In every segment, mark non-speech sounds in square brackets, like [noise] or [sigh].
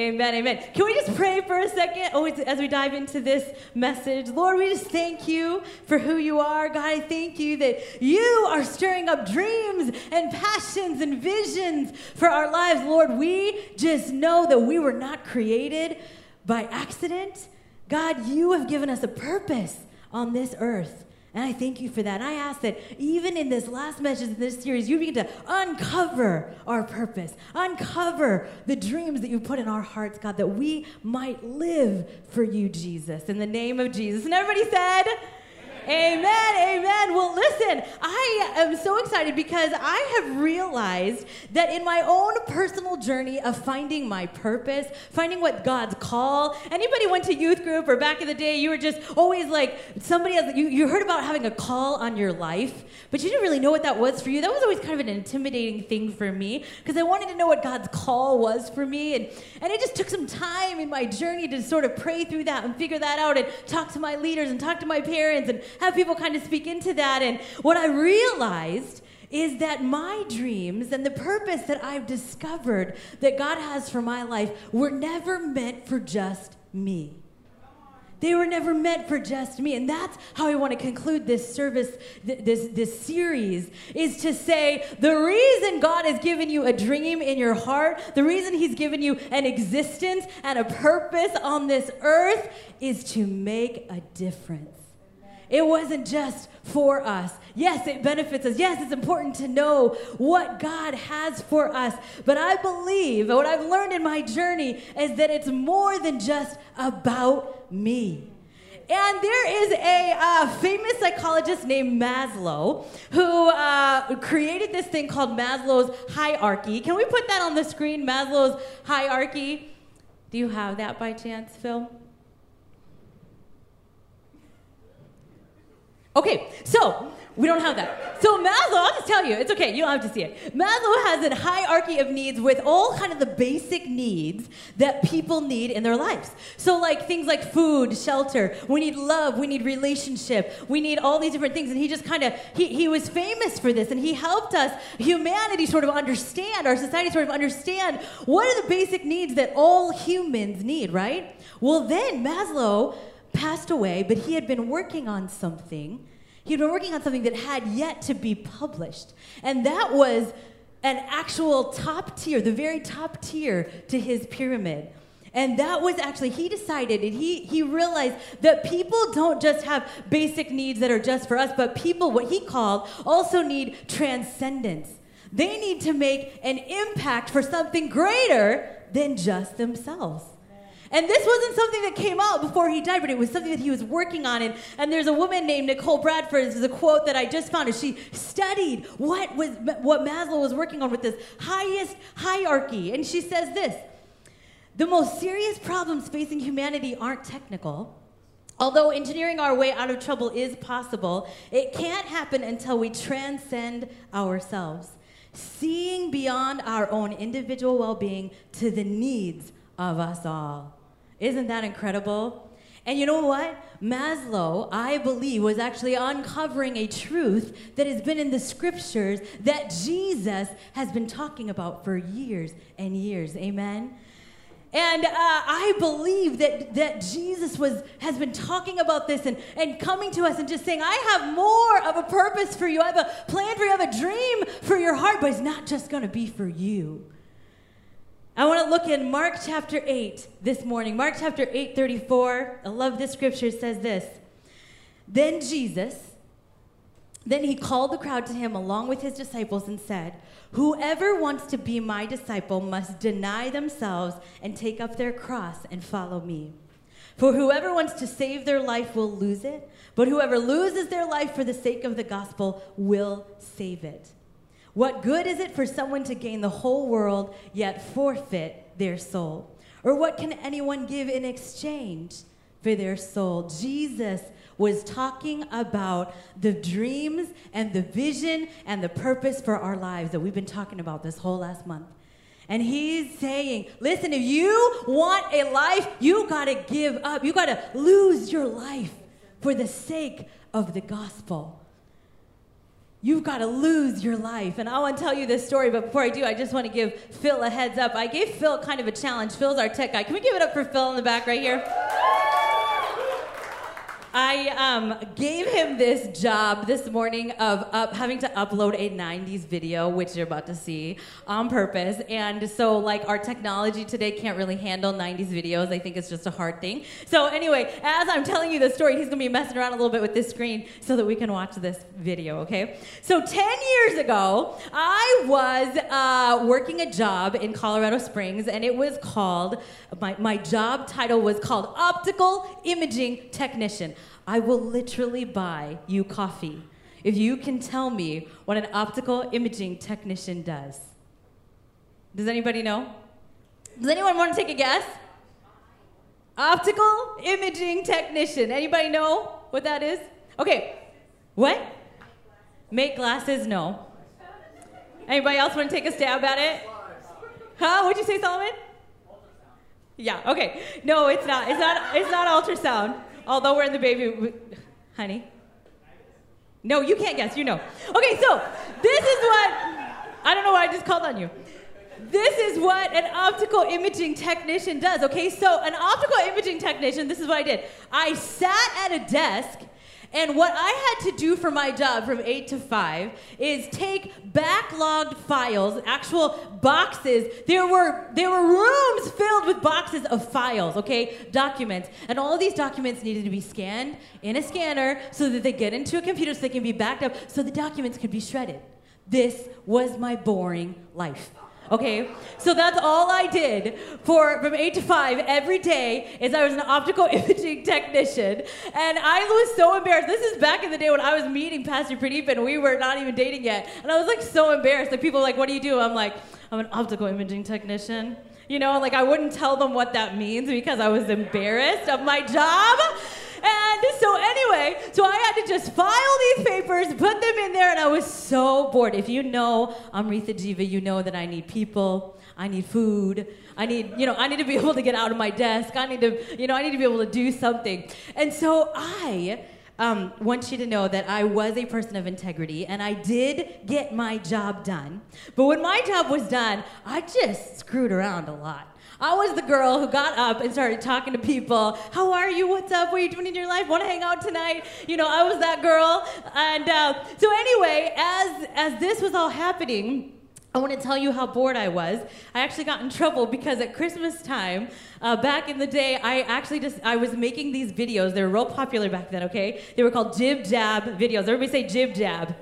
Amen, amen. Can we just pray for a second oh, as we dive into this message? Lord, we just thank you for who you are. God, I thank you that you are stirring up dreams and passions and visions for our lives. Lord, we just know that we were not created by accident. God, you have given us a purpose on this earth. And I thank you for that. And I ask that even in this last message in this series, you begin to uncover our purpose, uncover the dreams that you put in our hearts, God, that we might live for you, Jesus. In the name of Jesus. And everybody said, Amen, amen. Well, listen, I am so excited because I have realized that in my own personal journey of finding my purpose, finding what God's call. Anybody went to youth group or back in the day, you were just always like somebody has you, you heard about having a call on your life, but you didn't really know what that was for you. That was always kind of an intimidating thing for me because I wanted to know what God's call was for me. And, and it just took some time in my journey to sort of pray through that and figure that out and talk to my leaders and talk to my parents and have people kind of speak into that. And what I realized is that my dreams and the purpose that I've discovered that God has for my life were never meant for just me. They were never meant for just me. And that's how I want to conclude this service, this, this series, is to say the reason God has given you a dream in your heart, the reason He's given you an existence and a purpose on this earth is to make a difference. It wasn't just for us. Yes, it benefits us. Yes, it's important to know what God has for us. But I believe, what I've learned in my journey is that it's more than just about me. And there is a uh, famous psychologist named Maslow who uh, created this thing called Maslow's hierarchy. Can we put that on the screen? Maslow's hierarchy. Do you have that by chance, Phil? Okay, so we don't have that. So Maslow, I'll just tell you, it's okay, you don't have to see it. Maslow has a hierarchy of needs with all kind of the basic needs that people need in their lives. So like things like food, shelter, we need love, we need relationship, we need all these different things. And he just kind of, he, he was famous for this and he helped us, humanity sort of understand, our society sort of understand what are the basic needs that all humans need, right? Well then Maslow passed away, but he had been working on something. He'd been working on something that had yet to be published. And that was an actual top tier, the very top tier to his pyramid. And that was actually, he decided and he, he realized that people don't just have basic needs that are just for us, but people, what he called, also need transcendence. They need to make an impact for something greater than just themselves. And this wasn't something that came out before he died, but it was something that he was working on. And, and there's a woman named Nicole Bradford. This is a quote that I just found. She studied what, was, what Maslow was working on with this highest hierarchy. And she says this The most serious problems facing humanity aren't technical. Although engineering our way out of trouble is possible, it can't happen until we transcend ourselves, seeing beyond our own individual well being to the needs of us all. Isn't that incredible? And you know what? Maslow, I believe, was actually uncovering a truth that has been in the scriptures that Jesus has been talking about for years and years. Amen? And uh, I believe that, that Jesus was, has been talking about this and, and coming to us and just saying, I have more of a purpose for you. I have a plan for you. I have a dream for your heart, but it's not just going to be for you. I want to look in Mark chapter 8 this morning. Mark chapter 8, 34. I love this scripture. It says this. Then Jesus, then he called the crowd to him along with his disciples and said, Whoever wants to be my disciple must deny themselves and take up their cross and follow me. For whoever wants to save their life will lose it, but whoever loses their life for the sake of the gospel will save it. What good is it for someone to gain the whole world yet forfeit their soul? Or what can anyone give in exchange for their soul? Jesus was talking about the dreams and the vision and the purpose for our lives that we've been talking about this whole last month. And he's saying, listen, if you want a life, you got to give up. You got to lose your life for the sake of the gospel. You've got to lose your life. And I want to tell you this story, but before I do, I just want to give Phil a heads up. I gave Phil kind of a challenge. Phil's our tech guy. Can we give it up for Phil in the back right here? I um, gave him this job this morning of up, having to upload a 90s video, which you're about to see, on purpose. And so, like, our technology today can't really handle 90s videos. I think it's just a hard thing. So, anyway, as I'm telling you the story, he's gonna be messing around a little bit with this screen so that we can watch this video, okay? So, 10 years ago, I was uh, working a job in Colorado Springs, and it was called, my, my job title was called Optical Imaging Technician. I will literally buy you coffee if you can tell me what an optical imaging technician does. Does anybody know? Does anyone want to take a guess? Optical imaging technician. Anybody know what that is? Okay. What? Make glasses? No. Anybody else want to take a stab at it? Huh? What'd you say, Solomon? Yeah. Okay. No, it's not. It's not. It's not ultrasound. Although we're in the baby, honey. No, you can't guess. You know. Okay, so this is what I don't know why I just called on you. This is what an optical imaging technician does. Okay, so an optical imaging technician. This is what I did. I sat at a desk and what I had to do for my job from 8 to 5 is take backlogged files, actual boxes. There were there were rooms filled with boxes of files, okay? Documents. And all of these documents needed to be scanned in a scanner so that they get into a computer so they can be backed up so the documents could be shredded. This was my boring life. Okay, so that's all I did for from eight to five every day. Is I was an optical [laughs] imaging technician, and I was so embarrassed. This is back in the day when I was meeting Pastor Pradeep, and we were not even dating yet, and I was like so embarrassed. Like people were like, "What do you do?" I'm like, "I'm an optical imaging technician." You know, like I wouldn't tell them what that means because I was embarrassed of my job. Anyway, so I had to just file these papers, put them in there, and I was so bored. If you know I'm Amrita Jiva, you know that I need people, I need food, I need, you know, I need to be [laughs] able to get out of my desk, I need to, you know, I need to be able to do something. And so I um, want you to know that I was a person of integrity and I did get my job done. But when my job was done, I just screwed around a lot. I was the girl who got up and started talking to people. How are you? What's up? What are you doing in your life? Want to hang out tonight? You know, I was that girl. And uh, so anyway, as as this was all happening. I want to tell you how bored I was. I actually got in trouble because at Christmas time, uh, back in the day, I actually just I was making these videos. They were real popular back then. Okay, they were called jib jab videos. Everybody say jib jab.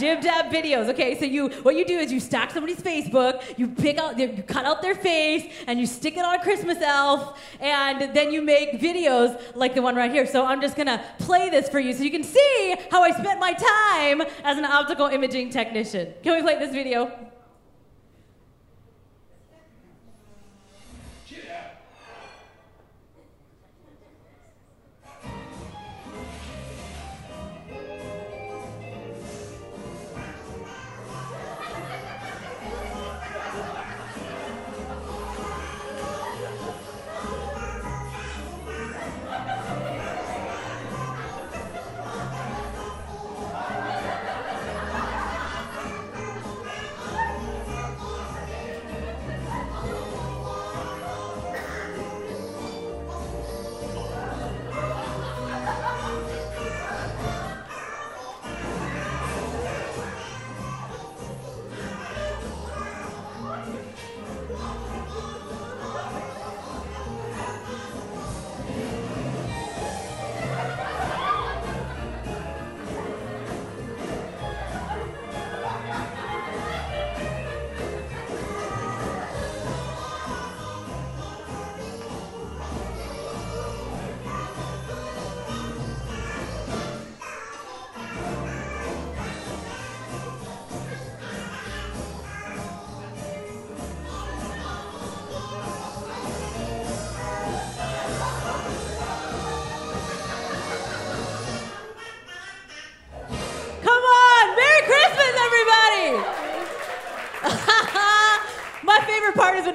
Jib jab videos. Okay, so you what you do is you stack somebody's Facebook, you pick out, you cut out their face, and you stick it on a Christmas elf, and then you make videos like the one right here. So I'm just gonna play this for you so you can see how I spent my time as an optical imaging technician. Can we play this video?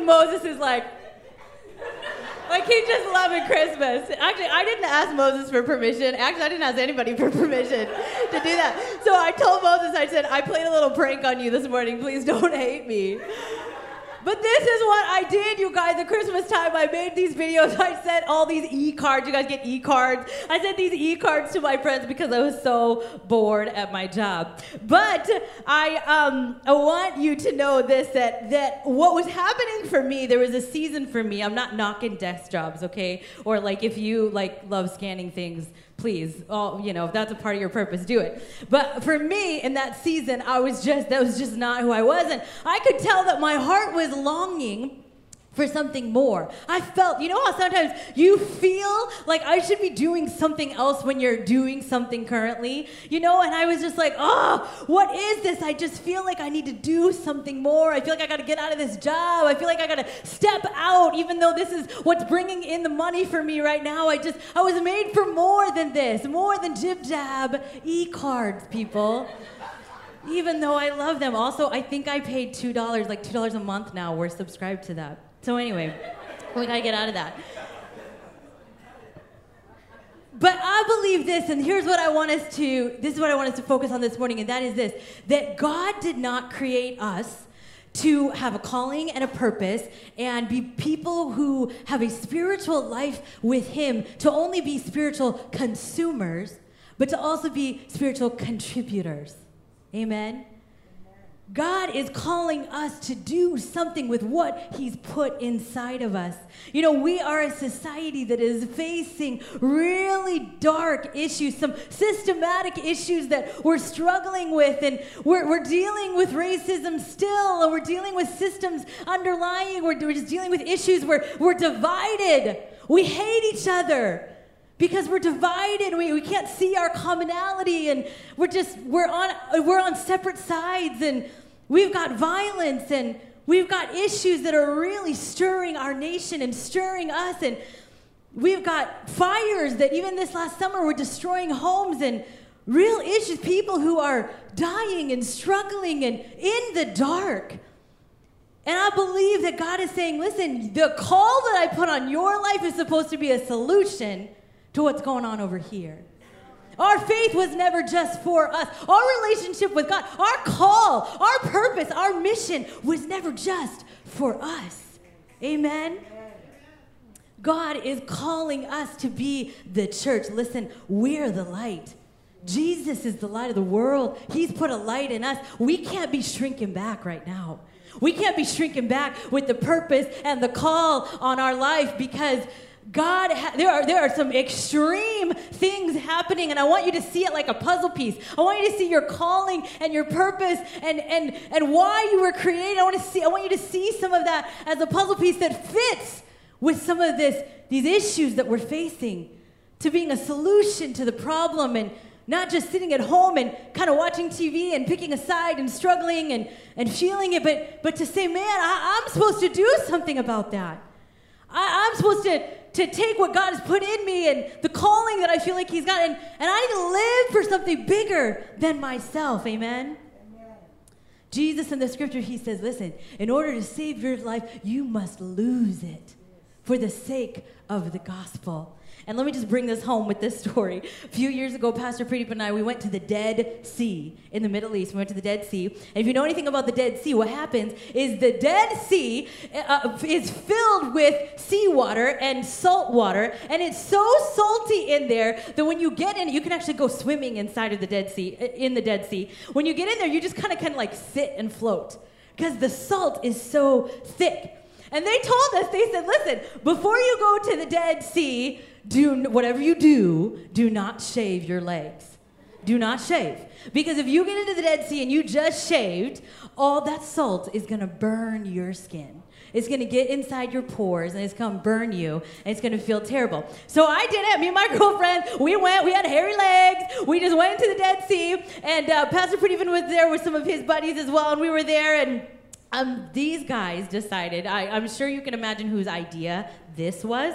Moses is like, like keep just loving Christmas. Actually, I didn't ask Moses for permission. Actually, I didn't ask anybody for [laughs] permission to do that. So I told Moses, I said, I played a little prank on you this morning. Please don't [laughs] hate me. But this is what I did, you guys. At Christmas time, I made these videos. [laughs] I sent all these e cards. You guys get e cards. I sent these e cards to my friends because I was so bored at my job. But I, um, I want you to know this that, that what was happening for me, there was a season for me. I'm not knocking desk jobs, okay? Or like if you like love scanning things, please all you know if that's a part of your purpose do it. But for me in that season i was just that was just not who i was and i could tell that my heart was longing for something more. I felt, you know how sometimes you feel like I should be doing something else when you're doing something currently? You know, and I was just like, oh, what is this? I just feel like I need to do something more. I feel like I gotta get out of this job. I feel like I gotta step out, even though this is what's bringing in the money for me right now. I just, I was made for more than this, more than jib jab e cards, people even though I love them. Also, I think I paid $2, like $2 a month now. We're subscribed to that. So anyway, we gotta get out of that. But I believe this, and here's what I want us to this is what I want us to focus on this morning, and that is this that God did not create us to have a calling and a purpose and be people who have a spiritual life with Him, to only be spiritual consumers, but to also be spiritual contributors. Amen. God is calling us to do something with what He's put inside of us. You know, we are a society that is facing really dark issues, some systematic issues that we're struggling with, and we're, we're dealing with racism still, and we're dealing with systems underlying, we're, we're just dealing with issues where we're divided. We hate each other because we're divided. We, we can't see our commonality and we're just we're on we're on separate sides and we've got violence and we've got issues that are really stirring our nation and stirring us. And we've got fires that even this last summer were destroying homes and real issues. People who are dying and struggling and in the dark. And I believe that God is saying, listen, the call that I put on your life is supposed to be a solution to what's going on over here. Our faith was never just for us. Our relationship with God, our call, our purpose, our mission was never just for us. Amen. God is calling us to be the church. Listen, we're the light. Jesus is the light of the world. He's put a light in us. We can't be shrinking back right now. We can't be shrinking back with the purpose and the call on our life because God, ha- there are there are some extreme things happening, and I want you to see it like a puzzle piece. I want you to see your calling and your purpose and and and why you were created. I want to see. I want you to see some of that as a puzzle piece that fits with some of this these issues that we're facing, to being a solution to the problem and not just sitting at home and kind of watching TV and picking a side and struggling and, and feeling it, but, but to say, man, I, I'm supposed to do something about that. I, I'm supposed to to take what God has put in me and the calling that I feel like He's got, and, and I need to live for something bigger than myself. Amen? Amen? Jesus in the scripture, He says, listen, in order to save your life, you must lose it for the sake of the gospel. And let me just bring this home with this [laughs] story. A few years ago, Pastor Pradeep and I, we went to the Dead Sea in the Middle East. We went to the Dead Sea. And if you know anything about the Dead Sea, what happens is the Dead Sea uh, is filled with seawater and salt water. And it's so salty in there that when you get in, you can actually go swimming inside of the Dead Sea, in the Dead Sea. When you get in there, you just kind of can like sit and float because the salt is so thick. And they told us, they said, listen, before you go to the Dead Sea, do whatever you do, do not shave your legs. Do not shave. Because if you get into the Dead Sea and you just shaved, all that salt is gonna burn your skin. It's gonna get inside your pores and it's gonna burn you and it's gonna feel terrible. So I did it. Me and my [laughs] girlfriend, we went, we had hairy legs. We just went into the Dead Sea and uh, Pastor Pradeepan was there with some of his buddies as well and we were there and um, these guys decided, I, I'm sure you can imagine whose idea this was.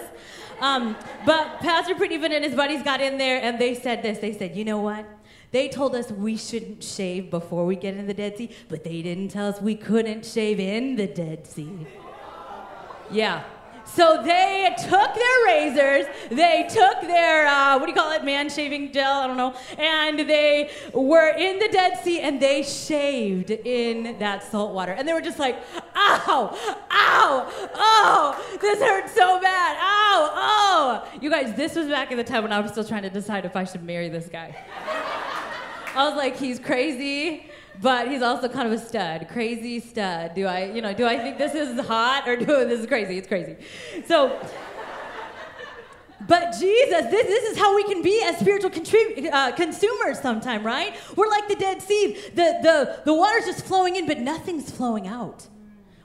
Um, but Pastor Pradeepan and his buddies got in there and they said this. They said, you know what? They told us we shouldn't shave before we get in the Dead Sea, but they didn't tell us we couldn't shave in the Dead Sea. Yeah. So they took their razors, they took their, uh, what do you call it, man shaving gel, I don't know, and they were in the Dead Sea and they shaved in that salt water. And they were just like, ow, ow, oh, this hurts so bad, ow, oh. You guys, this was back in the time when I was still trying to decide if I should marry this guy. I was like, he's crazy but he's also kind of a stud, crazy stud. Do I, you know, do I think this is hot or do [laughs] this is crazy? It's crazy. So, but Jesus, this, this is how we can be as spiritual contrib- uh, consumers sometime, right? We're like the Dead Sea. The, the, the water's just flowing in, but nothing's flowing out.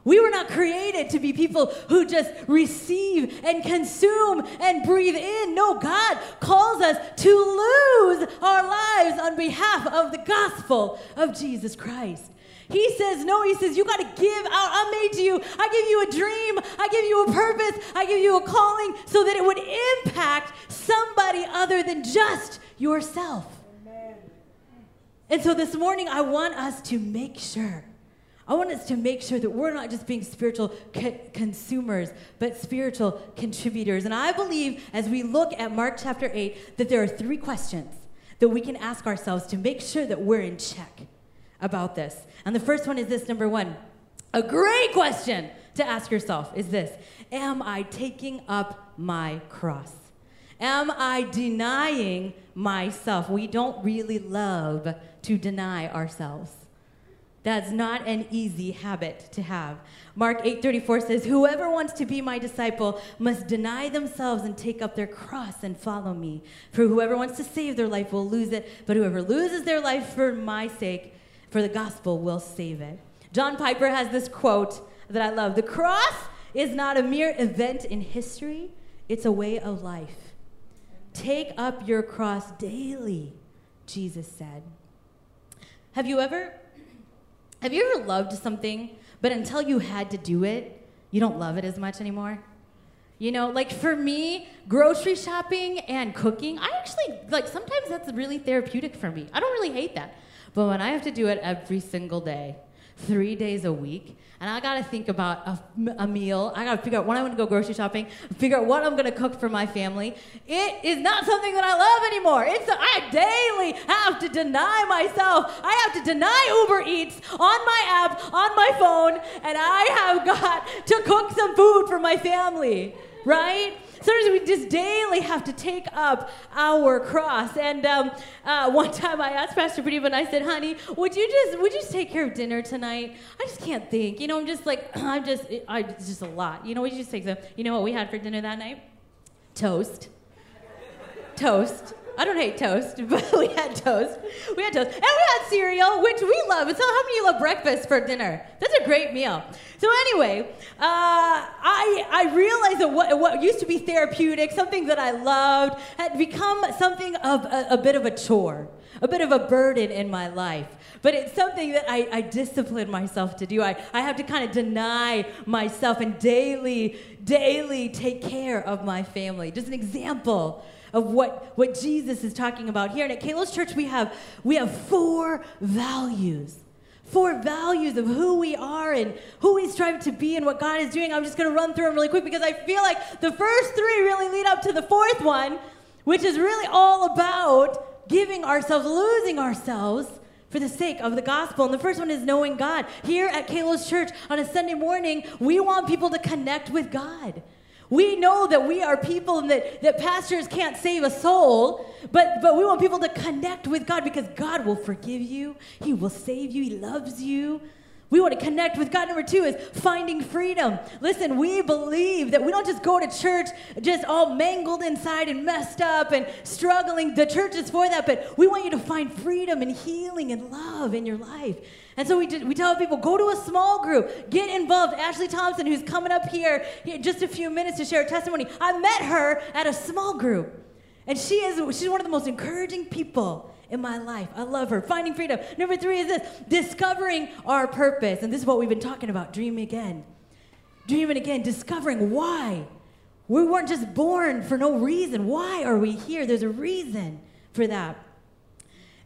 We were not created to be people who just receive and consume and breathe in. No, God calls us to lose our lives on behalf of the gospel of Jesus Christ. He says, No, he says, You got to give out. I made you. I give you a dream. I give you a purpose. I give you a calling so that it would impact somebody other than just yourself. Amen. And so this morning, I want us to make sure I want us to make sure that we're not just being spiritual co- consumers, but spiritual contributors. And I believe as we look at Mark chapter 8, that there are three questions that we can ask ourselves to make sure that we're in check about this. And the first one is this number one. A great question to ask yourself is this Am I taking up my cross? Am I denying myself? We don't really love to deny ourselves. That's not an easy habit to have. Mark 8:34 says, "Whoever wants to be my disciple must deny themselves and take up their cross and follow me. For whoever wants to save their life will lose it, but whoever loses their life for my sake, for the gospel will save it." John Piper has this quote that I love. The cross is not a mere event in history, it's a way of life. Take up your cross daily, Jesus said. Have you ever have you ever loved something, but until you had to do it, you don't love it as much anymore? You know, like for me, grocery shopping and cooking, I actually, like, sometimes that's really therapeutic for me. I don't really hate that. But when I have to do it every single day, three days a week, and I gotta think about a, a, meal. I gotta figure out when I want to go grocery shopping, figure out what I'm gonna cook for my family. It is not something that I love anymore. It's a, I daily have to deny myself. I have to deny Uber Eats on my app, on my phone, and I have got to cook some food for my family, right? Sometimes we just daily have to take up our cross. And um, uh, one time I asked Pastor Pradeep and I said, honey, would you just would you just take care of dinner tonight? I just can't think. You know, I'm just like, [clears throat] I'm just, I, it's just a lot. You know, we just take some, you know what we had for dinner that night? Toast. Toast I don't hate toast, [laughs] but we had toast. We had toast. And we had cereal, which we love. It's so, how many you love breakfast for dinner? That's a great meal. So, anyway, uh, I, I realized that what, what used to be therapeutic, something that I loved, had become something of a, a bit of a chore, a bit of a burden in my life. But it's something that I, I discipline myself to do. I, I have to kind of deny myself and daily, daily take care of my family. Just an example of what, what Jesus is talking about here. And at Kalos Church, we have, we have four values. Four values of who we are and who we strive to be and what God is doing. I'm just going to run through them really quick because I feel like the first three really lead up to the fourth one, which is really all about giving ourselves, losing ourselves for the sake of the gospel. And the first one is knowing God. Here at Kalos Church on a Sunday morning, we want people to connect with God. We know that we are people and that, that pastors can't save a soul, but, but we want people to connect with God because God will forgive you, He will save you, He loves you. We want to connect with God. Number two is finding freedom. Listen, we believe that we don't just go to church just all mangled inside and messed up and struggling. The church is for that, but we want you to find freedom and healing and love in your life. And so we, did, we tell people go to a small group, get involved. Ashley Thompson, who's coming up here in just a few minutes to share a testimony, I met her at a small group. And she is she's one of the most encouraging people in my life. I love her. Finding freedom. Number three is this discovering our purpose. And this is what we've been talking about dream again. Dreaming again, discovering why. We weren't just born for no reason. Why are we here? There's a reason for that.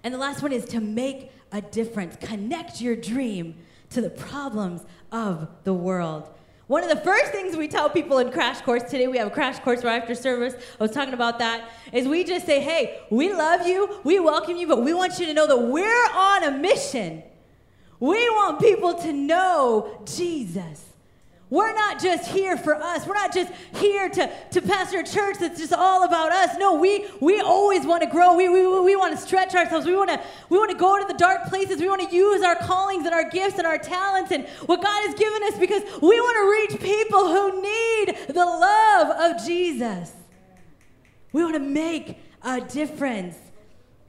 And the last one is to make a difference. Connect your dream to the problems of the world. One of the first things we tell people in Crash Course today, we have a Crash Course right after service. I was talking about that. Is we just say, hey, we love you, we welcome you, but we want you to know that we're on a mission. We want people to know Jesus. We're not just here for us. We're not just here to, to pastor a church that's just all about us. No, we, we always want to grow. We, we, we want to stretch ourselves. We want to, we want to go to the dark places. We want to use our callings and our gifts and our talents and what God has given us because we want to reach people who need the love of Jesus. We want to make a difference.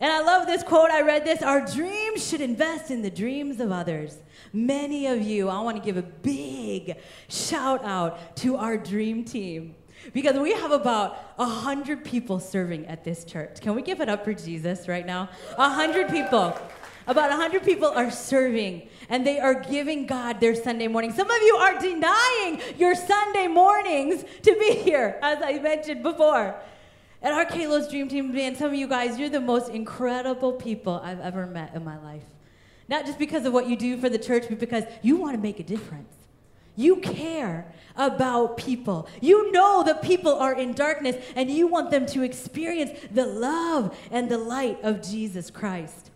And I love this quote. I read this Our dreams should invest in the dreams of others. Many of you, I want to give a big shout out to our dream team because we have about 100 people serving at this church. Can we give it up for Jesus right now? 100 people. About 100 people are serving and they are giving God their Sunday morning. Some of you are denying your Sunday mornings to be here, as I mentioned before. At our Kalos Dream Team, man, some of you guys, you're the most incredible people I've ever met in my life. Not just because of what you do for the church, but because you want to make a difference. You care about people. You know that people are in darkness and you want them to experience the love and the light of Jesus Christ.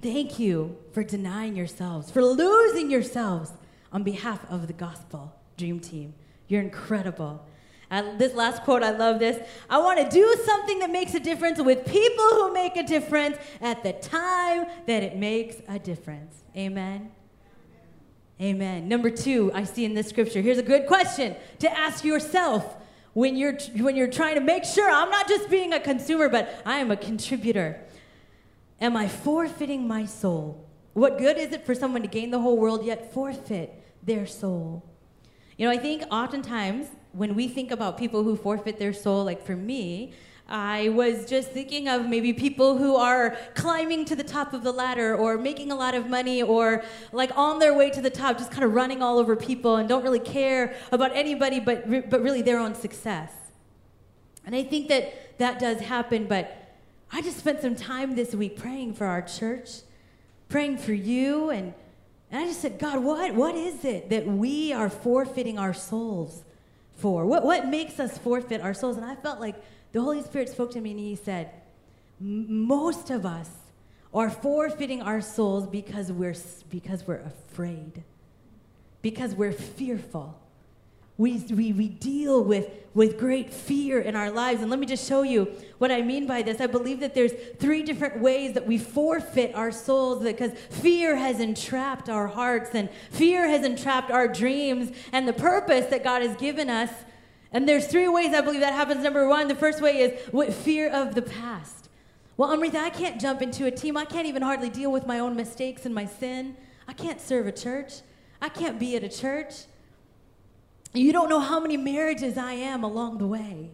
Thank you for denying yourselves, for losing yourselves on behalf of the gospel dream team. You're incredible. And this last quote, I love this. I want to do something that makes a difference with people who make a difference at the time that it makes a difference. Amen. Amen. Number two, I see in this scripture. Here's a good question to ask yourself when you're when you're trying to make sure I'm not just being a consumer, but I am a contributor. Am I forfeiting my soul? What good is it for someone to gain the whole world yet forfeit their soul? You know, I think oftentimes when we think about people who forfeit their soul, like for me, I was just thinking of maybe people who are climbing to the top of the ladder or making a lot of money or like on their way to the top, just kind of running all over people and don't really care about anybody but, but really their own success. And I think that that does happen, but I just spent some time this week praying for our church, praying for you, and, and I just said, God, what, what is it that we are forfeiting our souls? For? What, what makes us forfeit our souls? And I felt like the Holy Spirit spoke to me and He said, Most of us are forfeiting our souls because we're, because we're afraid, because we're fearful. We, we, we deal with, with great fear in our lives. And let me just show you what I mean by this. I believe that there's three different ways that we forfeit our souls because fear has entrapped our hearts and fear has entrapped our dreams and the purpose that God has given us. And there's three ways I believe that happens. Number one, the first way is with fear of the past. Well, Amrita, I can't jump into a team. I can't even hardly deal with my own mistakes and my sin. I can't serve a church. I can't be at a church. You don't know how many marriages I am along the way.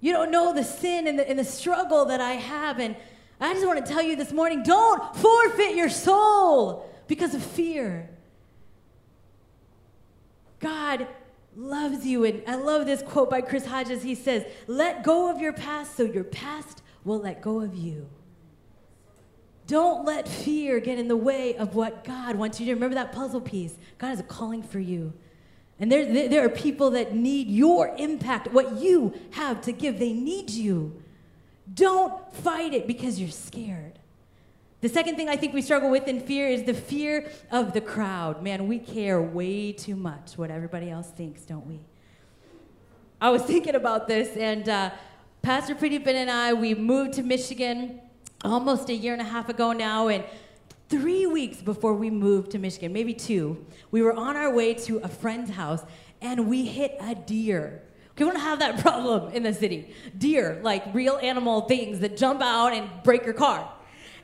You don't know the sin and the, and the struggle that I have. And I just want to tell you this morning don't forfeit your soul because of fear. God loves you. And I love this quote by Chris Hodges. He says, Let go of your past so your past will let go of you. Don't let fear get in the way of what God wants you to. Remember that puzzle piece. God is calling for you. And there, there are people that need your impact, what you have to give. They need you. Don't fight it because you're scared. The second thing I think we struggle with in fear is the fear of the crowd. Man, we care way too much what everybody else thinks, don't we? I was [laughs] thinking about this, and uh, Pastor Ben and I, we moved to Michigan almost a year and a half ago now, and three weeks before we moved to Michigan, maybe two, we were on our way to a friend's house and we hit a deer. We don't have that [laughs] problem in the city. Deer, like real animal things that jump out and break your car.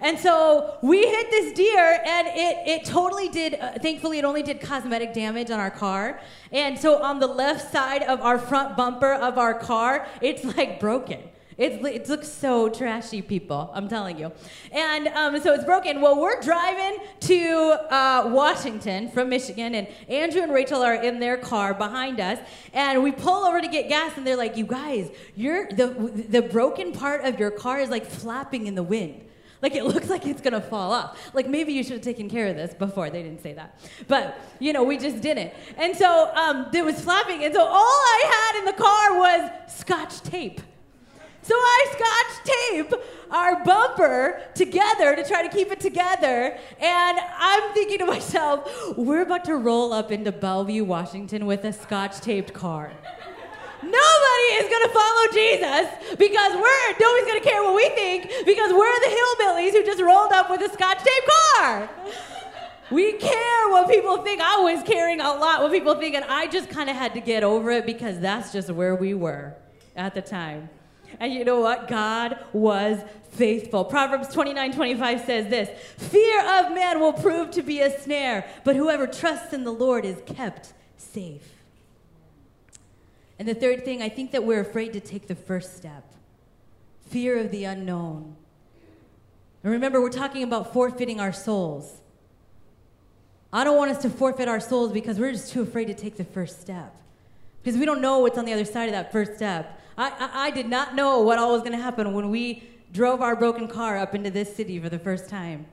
And so we hit this deer, and it, it totally did, uh, thankfully, it only did cosmetic damage on our car. And so on the left side of our front bumper of our car, it's like broken. It's, it looks so trashy, people. I'm telling you. And um, so it's broken. Well, we're driving to uh, Washington from Michigan, and Andrew and Rachel are in their car behind us. And we pull over to get gas, and they're like, "You guys, you're the the broken part of your car is like flapping in the wind." Like it [laughs] looks like it's gonna fall off. Like maybe you should have taken care of this before. They didn't say that, but you know we just didn't. And so um, it was flapping, and so all I had in the car was scotch tape. So I scotch tape our bumper together to try to keep it together. And I'm thinking to myself, we're about to roll up into Bellevue, Washington with a scotch taped car. Nobody is going to follow Jesus because we're, nobody's going to care what we think because we're the hillbillies who just rolled up with a scotch tape car. We care what people think. I was caring a lot what people think, and I just kind of had to get over it because that's just where we were at the time. And you know what? God was faithful. Proverbs 29 25 says this Fear of man will prove to be a snare, but whoever trusts in the Lord is kept safe. And the third thing, I think that we're afraid to take the first step fear of the unknown. And remember, we're talking about forfeiting our souls. I don't want us to forfeit our souls because we're just too afraid to take the first step. Because we don't know what's on the other side of that first step. I, I, I did not know what all was going to happen when we drove our broken car up into this city for the first time.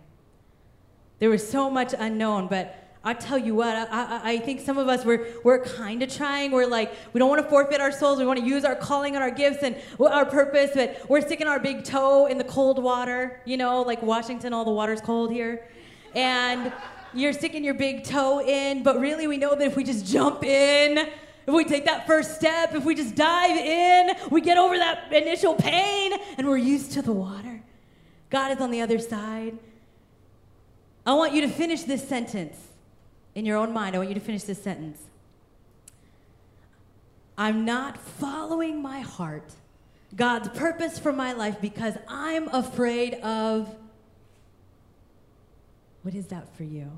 There was so much unknown, but I tell you what, I, I, I think some of us, we're, we're kind of trying. We're like, we don't want to forfeit our souls. We want to use our calling and our gifts and our purpose, but we're sticking our big toe in the cold water. You know, like Washington, all the water's cold here. And you're sticking your big toe in, but really we know that if we just jump in, if we take that first step, if we just dive in, we get over that initial pain and we're used to the water. God is on the other side. I want you to finish this sentence in your own mind. I want you to finish this sentence. I'm not following my heart, God's purpose for my life, because I'm afraid of. What is that for you?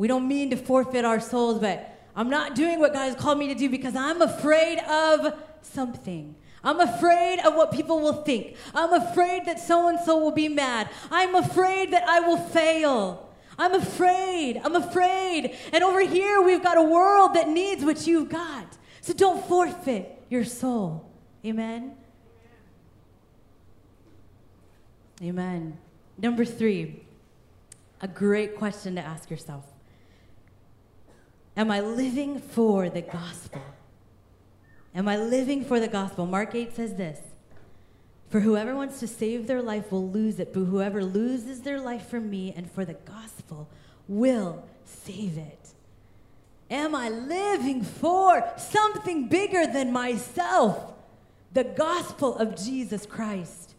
We don't mean to forfeit our souls, but I'm not doing what God has called me to do because I'm afraid of something. I'm afraid of what people will think. I'm afraid that so and so will be mad. I'm afraid that I will fail. I'm afraid. I'm afraid. And over here, we've got a world that needs what you've got. So don't forfeit your soul. Amen? Amen. Number three, a great question to ask yourself Am I living for the gospel? Am I living for the gospel? Mark 8 says this For whoever wants to save their life will lose it, but whoever loses their life for me and for the gospel will save it. Am I living for something bigger than myself? The gospel of Jesus Christ.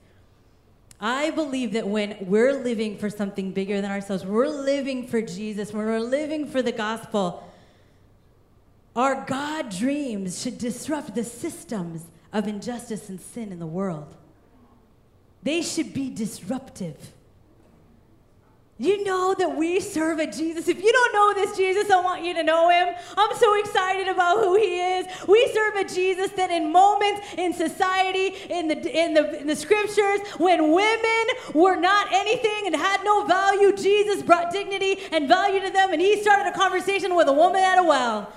I believe that when we're living for something bigger than ourselves, we're living for Jesus, when we're living for the gospel, our God dreams should disrupt the systems of injustice and sin in the world. They should be disruptive. You know that we serve a Jesus. If you don't know this Jesus, I want you to know him. I'm so excited about who he is. We serve a Jesus that in moments in society, in the, in the, in the scriptures, when women were not anything and had no value, Jesus brought dignity and value to them, and he started a conversation with a woman at a well.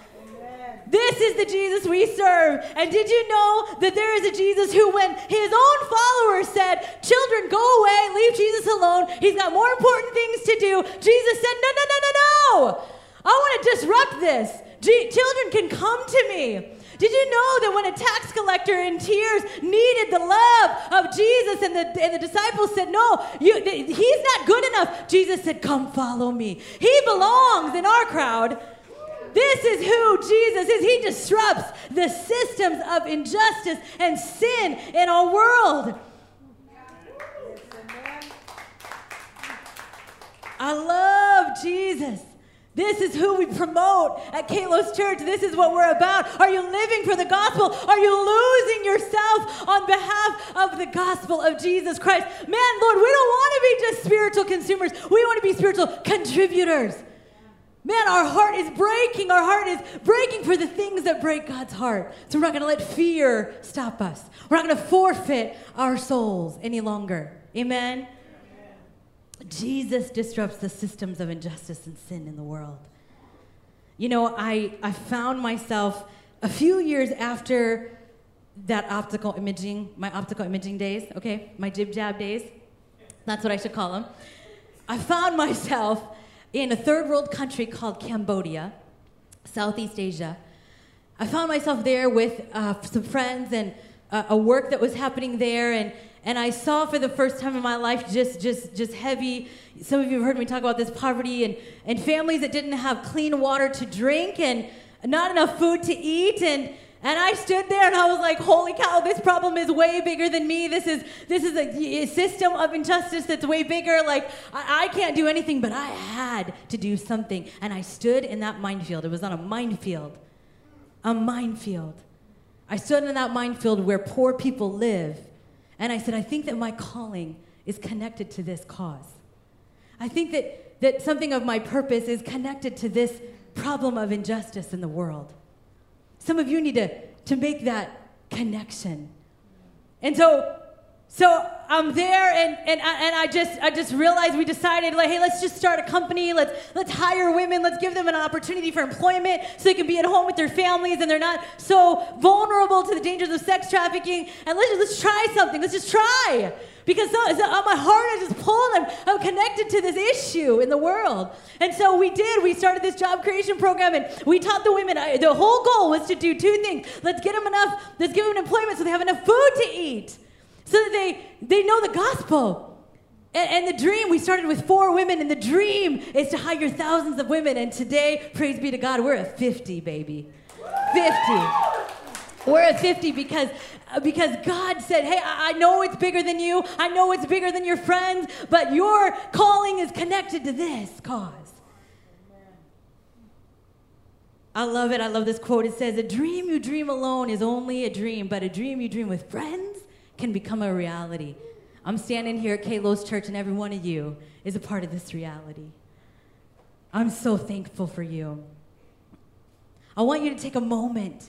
This is the Jesus we serve. And did you know that there is a Jesus who, when his own followers said, Children, go away, leave Jesus alone, he's got more important things to do, Jesus said, No, no, no, no, no. I want to disrupt this. G- children can come to me. Did you know that when a tax collector in tears needed the love of Jesus and the, and the disciples said, No, you, he's not good enough? Jesus said, Come follow me. He belongs in our crowd. This is who Jesus is. He disrupts the systems of injustice and sin in our world. I love Jesus. This is who we promote at Kalos Church. This is what we're about. Are you living for the gospel? Are you losing yourself on behalf of the gospel of Jesus Christ? Man, Lord, we don't want to be just spiritual consumers. We want to be spiritual contributors. Man, our heart is breaking. Our heart is breaking for the things that break God's heart. So we're not going to let fear stop us. We're not going to forfeit our souls any longer. Amen? Amen? Jesus disrupts the systems of injustice and sin in the world. You know, I, I found myself a few years after that optical imaging, my optical imaging days, okay, my jib jab days. That's what I should call them. I found myself in a third world country called Cambodia, Southeast Asia. I found myself there with uh, some friends and uh, a work that was happening there, and, and I saw for the first time in my life just, just, just heavy. Some of you have heard me talk about this poverty and, and families that didn't have clean water to drink and not enough food to eat. And, and I stood there and I was like, holy cow, this problem is way bigger than me. This is, this is a, a system of injustice that's way bigger. Like, I, I can't do anything, but I had to do something. And I stood in that minefield. It was on a minefield. A minefield. I stood in that minefield where poor people live. And I said, I think that my calling is connected to this cause. I think that, that something of my purpose is connected to this problem of injustice in the world. Some of you need to, to make that connection. And so, so I'm there and, and, I, and I just I just realized we decided like hey let's just start a company let's let's hire women let's give them an opportunity for employment so they can be at home with their families and they're not so vulnerable to the dangers of sex trafficking and let's just, let's try something let's just try because so, so, uh, my heart is just pulled. I'm, I'm connected to this issue in the world. And so we did. We started this job creation program and we taught the women. I, the whole goal was to do two things. Let's get them enough, let's give them employment so they have enough food to eat, so that they, they know the gospel. And, and the dream, we started with four women, and the dream is to hire thousands of women. And today, praise be to God, we're at 50, baby. 50. We're at 50 because, uh, because God said, Hey, I, I know it's bigger than you. I know it's bigger than your friends, but your calling is connected to this cause. I love it. I love this quote. It says, A dream you dream alone is only a dream, but a dream you dream with friends can become a reality. I'm standing here at Kalos Church, and every one of you is a part of this reality. I'm so thankful for you. I want you to take a moment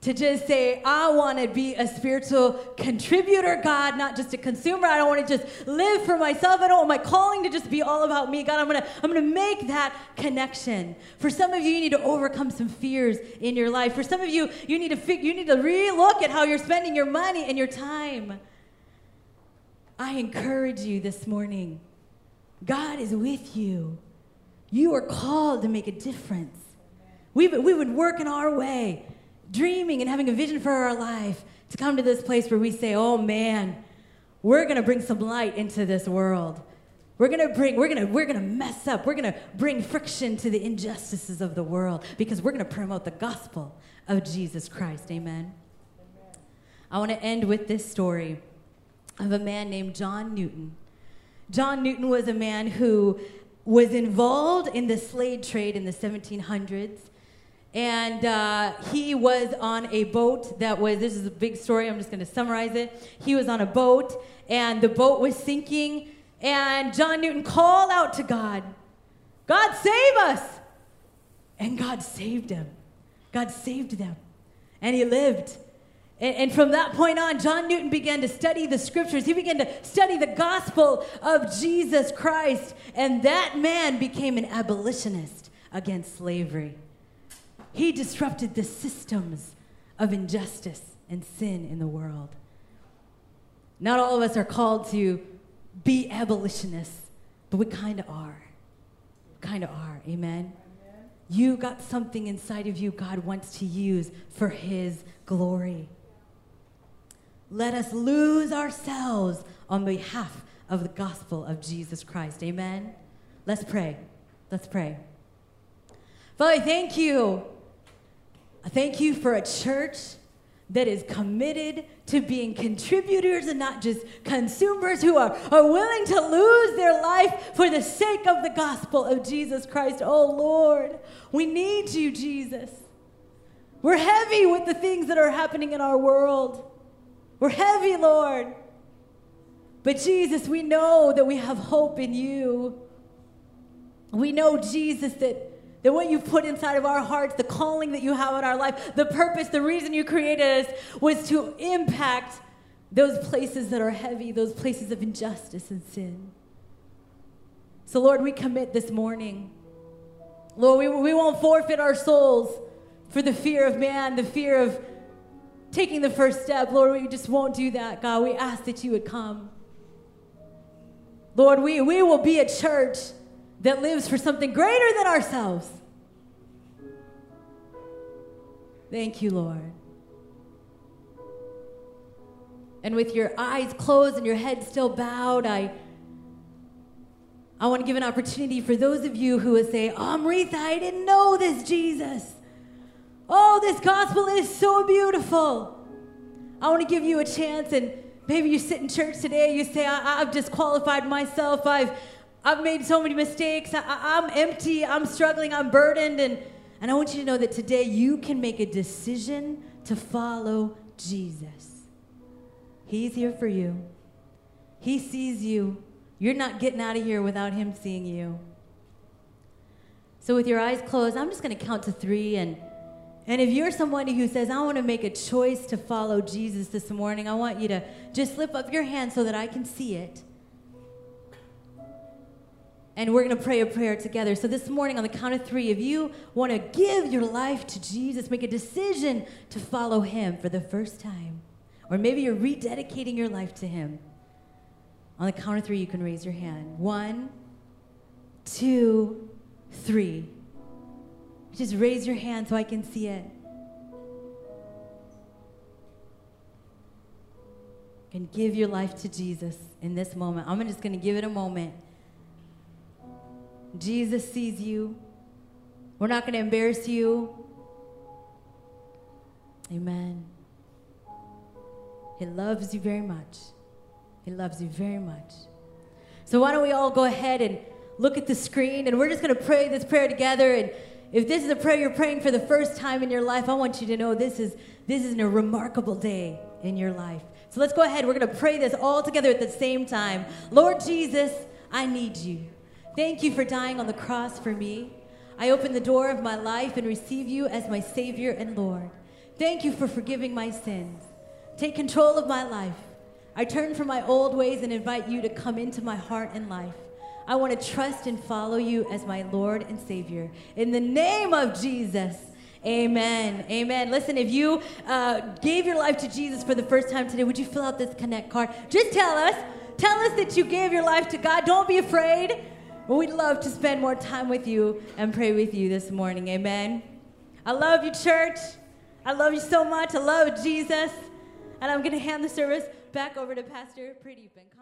to just say, I want to be a spiritual contributor, God, not just a consumer. I don't want to just live for myself. I don't want my calling to just be all about me. God, I'm going to I'm going to make that connection. For some of you, you need to overcome some fears in your life. For some of you, you need to fig- you need to relook at how you're spending your money and your time. I encourage you this morning. God is with you. You are called to make a difference. We've, we've been working our way dreaming and having a vision for our life to come to this place where we say, oh man, we're to bring some light into this world. We're to bring we're to we're to mess up. We're to bring friction to the injustices of the world because we're to promote the gospel of Jesus Christ. Amen. Amen. I want to end with this story of a man named John Newton. John Newton was a man who was involved in the slave trade in the 1700s and uh, he was on a boat that was this is a big story i'm just going to summarize it. He was on a boat and the boat was sinking and john newton called out to god god save us! And god saved him. God saved them. And he lived. And, and from that point on john newton began to study the scriptures. He began to study the gospel of jesus christ. And that man became an abolitionist against slavery he disrupted the systems of injustice and sin in the world. Not all of us are called to be abolitionists, but we kind of are. Kind of are. Amen? Amen? You got something inside of you God wants to use for His glory. Let us lose ourselves on behalf of the gospel of Jesus Christ. Amen? Let's pray. Let's pray. Father, thank you Thank you for a church that is committed to being contributors and not just consumers who are, are willing to lose their life for the sake of the gospel of Jesus Christ. Oh Lord, we need you, Jesus. We're heavy with the things that are happening in our world. We're heavy, Lord. But Jesus, we know that we have hope in you. We know, Jesus, that that what you've put inside of our hearts, the calling that you have in our life, the purpose, the reason you created us was to impact those places that are heavy, those places of injustice and sin. So, Lord, we commit this morning. Lord, we, we won't forfeit our souls for the fear of man, the fear of taking the first step. Lord, we just won't do that, God. We ask that you would come. Lord, we, we will be a church that lives for something greater than ourselves. Thank you, Lord. And with your eyes closed and your head still bowed, I, I want to give an opportunity for those of you who would say, Oh, Maritha, I didn't know this Jesus. Oh, this gospel is so beautiful. I want to give you a chance, and maybe you sit in church today, you say, I, have disqualified myself, I've, I've made so many mistakes, I, I'm empty, I'm struggling, I'm burdened, and, and I want you to know that today you can make a decision to follow Jesus. He's here for you. He sees you. You're not getting out of here without Him seeing you. So, with your eyes closed, I'm just going to count to three. And, and if you're somebody who says, I want to make a choice to follow Jesus this morning, I want you to just lift up your hand so that I can see it. And we're going to pray a prayer together. So, this morning, on the count of three, if you want to give your life to Jesus, make a decision to follow Him for the first time, or maybe you're rededicating your life to Him. On the count of three, you can raise your hand. One, two, three. Just raise your hand so I can see it. And give your life to Jesus in this moment. I'm just going to give it a moment. Jesus sees you. We're not going to embarrass you. Amen. He loves you very much. He loves you very much. So why don't we all go ahead and look at the screen and we're just going to pray this prayer together and if this is a prayer you're praying for the first time in your life, I want you to know this is this is a remarkable day in your life. So let's go ahead. We're going to pray this all together at the same time. Lord Jesus, I need you. Thank you for dying on the cross for me. I open the door of my life and receive you as my Savior and Lord. Thank you for forgiving my sins. Take control of my life. I turn from my old ways and invite you to come into my heart and life. I want to trust and follow you as my Lord and Savior. In the name of Jesus. Amen. Amen. Listen, if you uh, gave your life to Jesus for the first time today, would you fill out this Connect card? Just tell us. Tell us that you gave your life to God. Don't be afraid. We'd love to spend more time with you and pray with you this morning. Amen. I love you, church. I love you so much. I love Jesus. And I'm going to hand the service back over to Pastor on.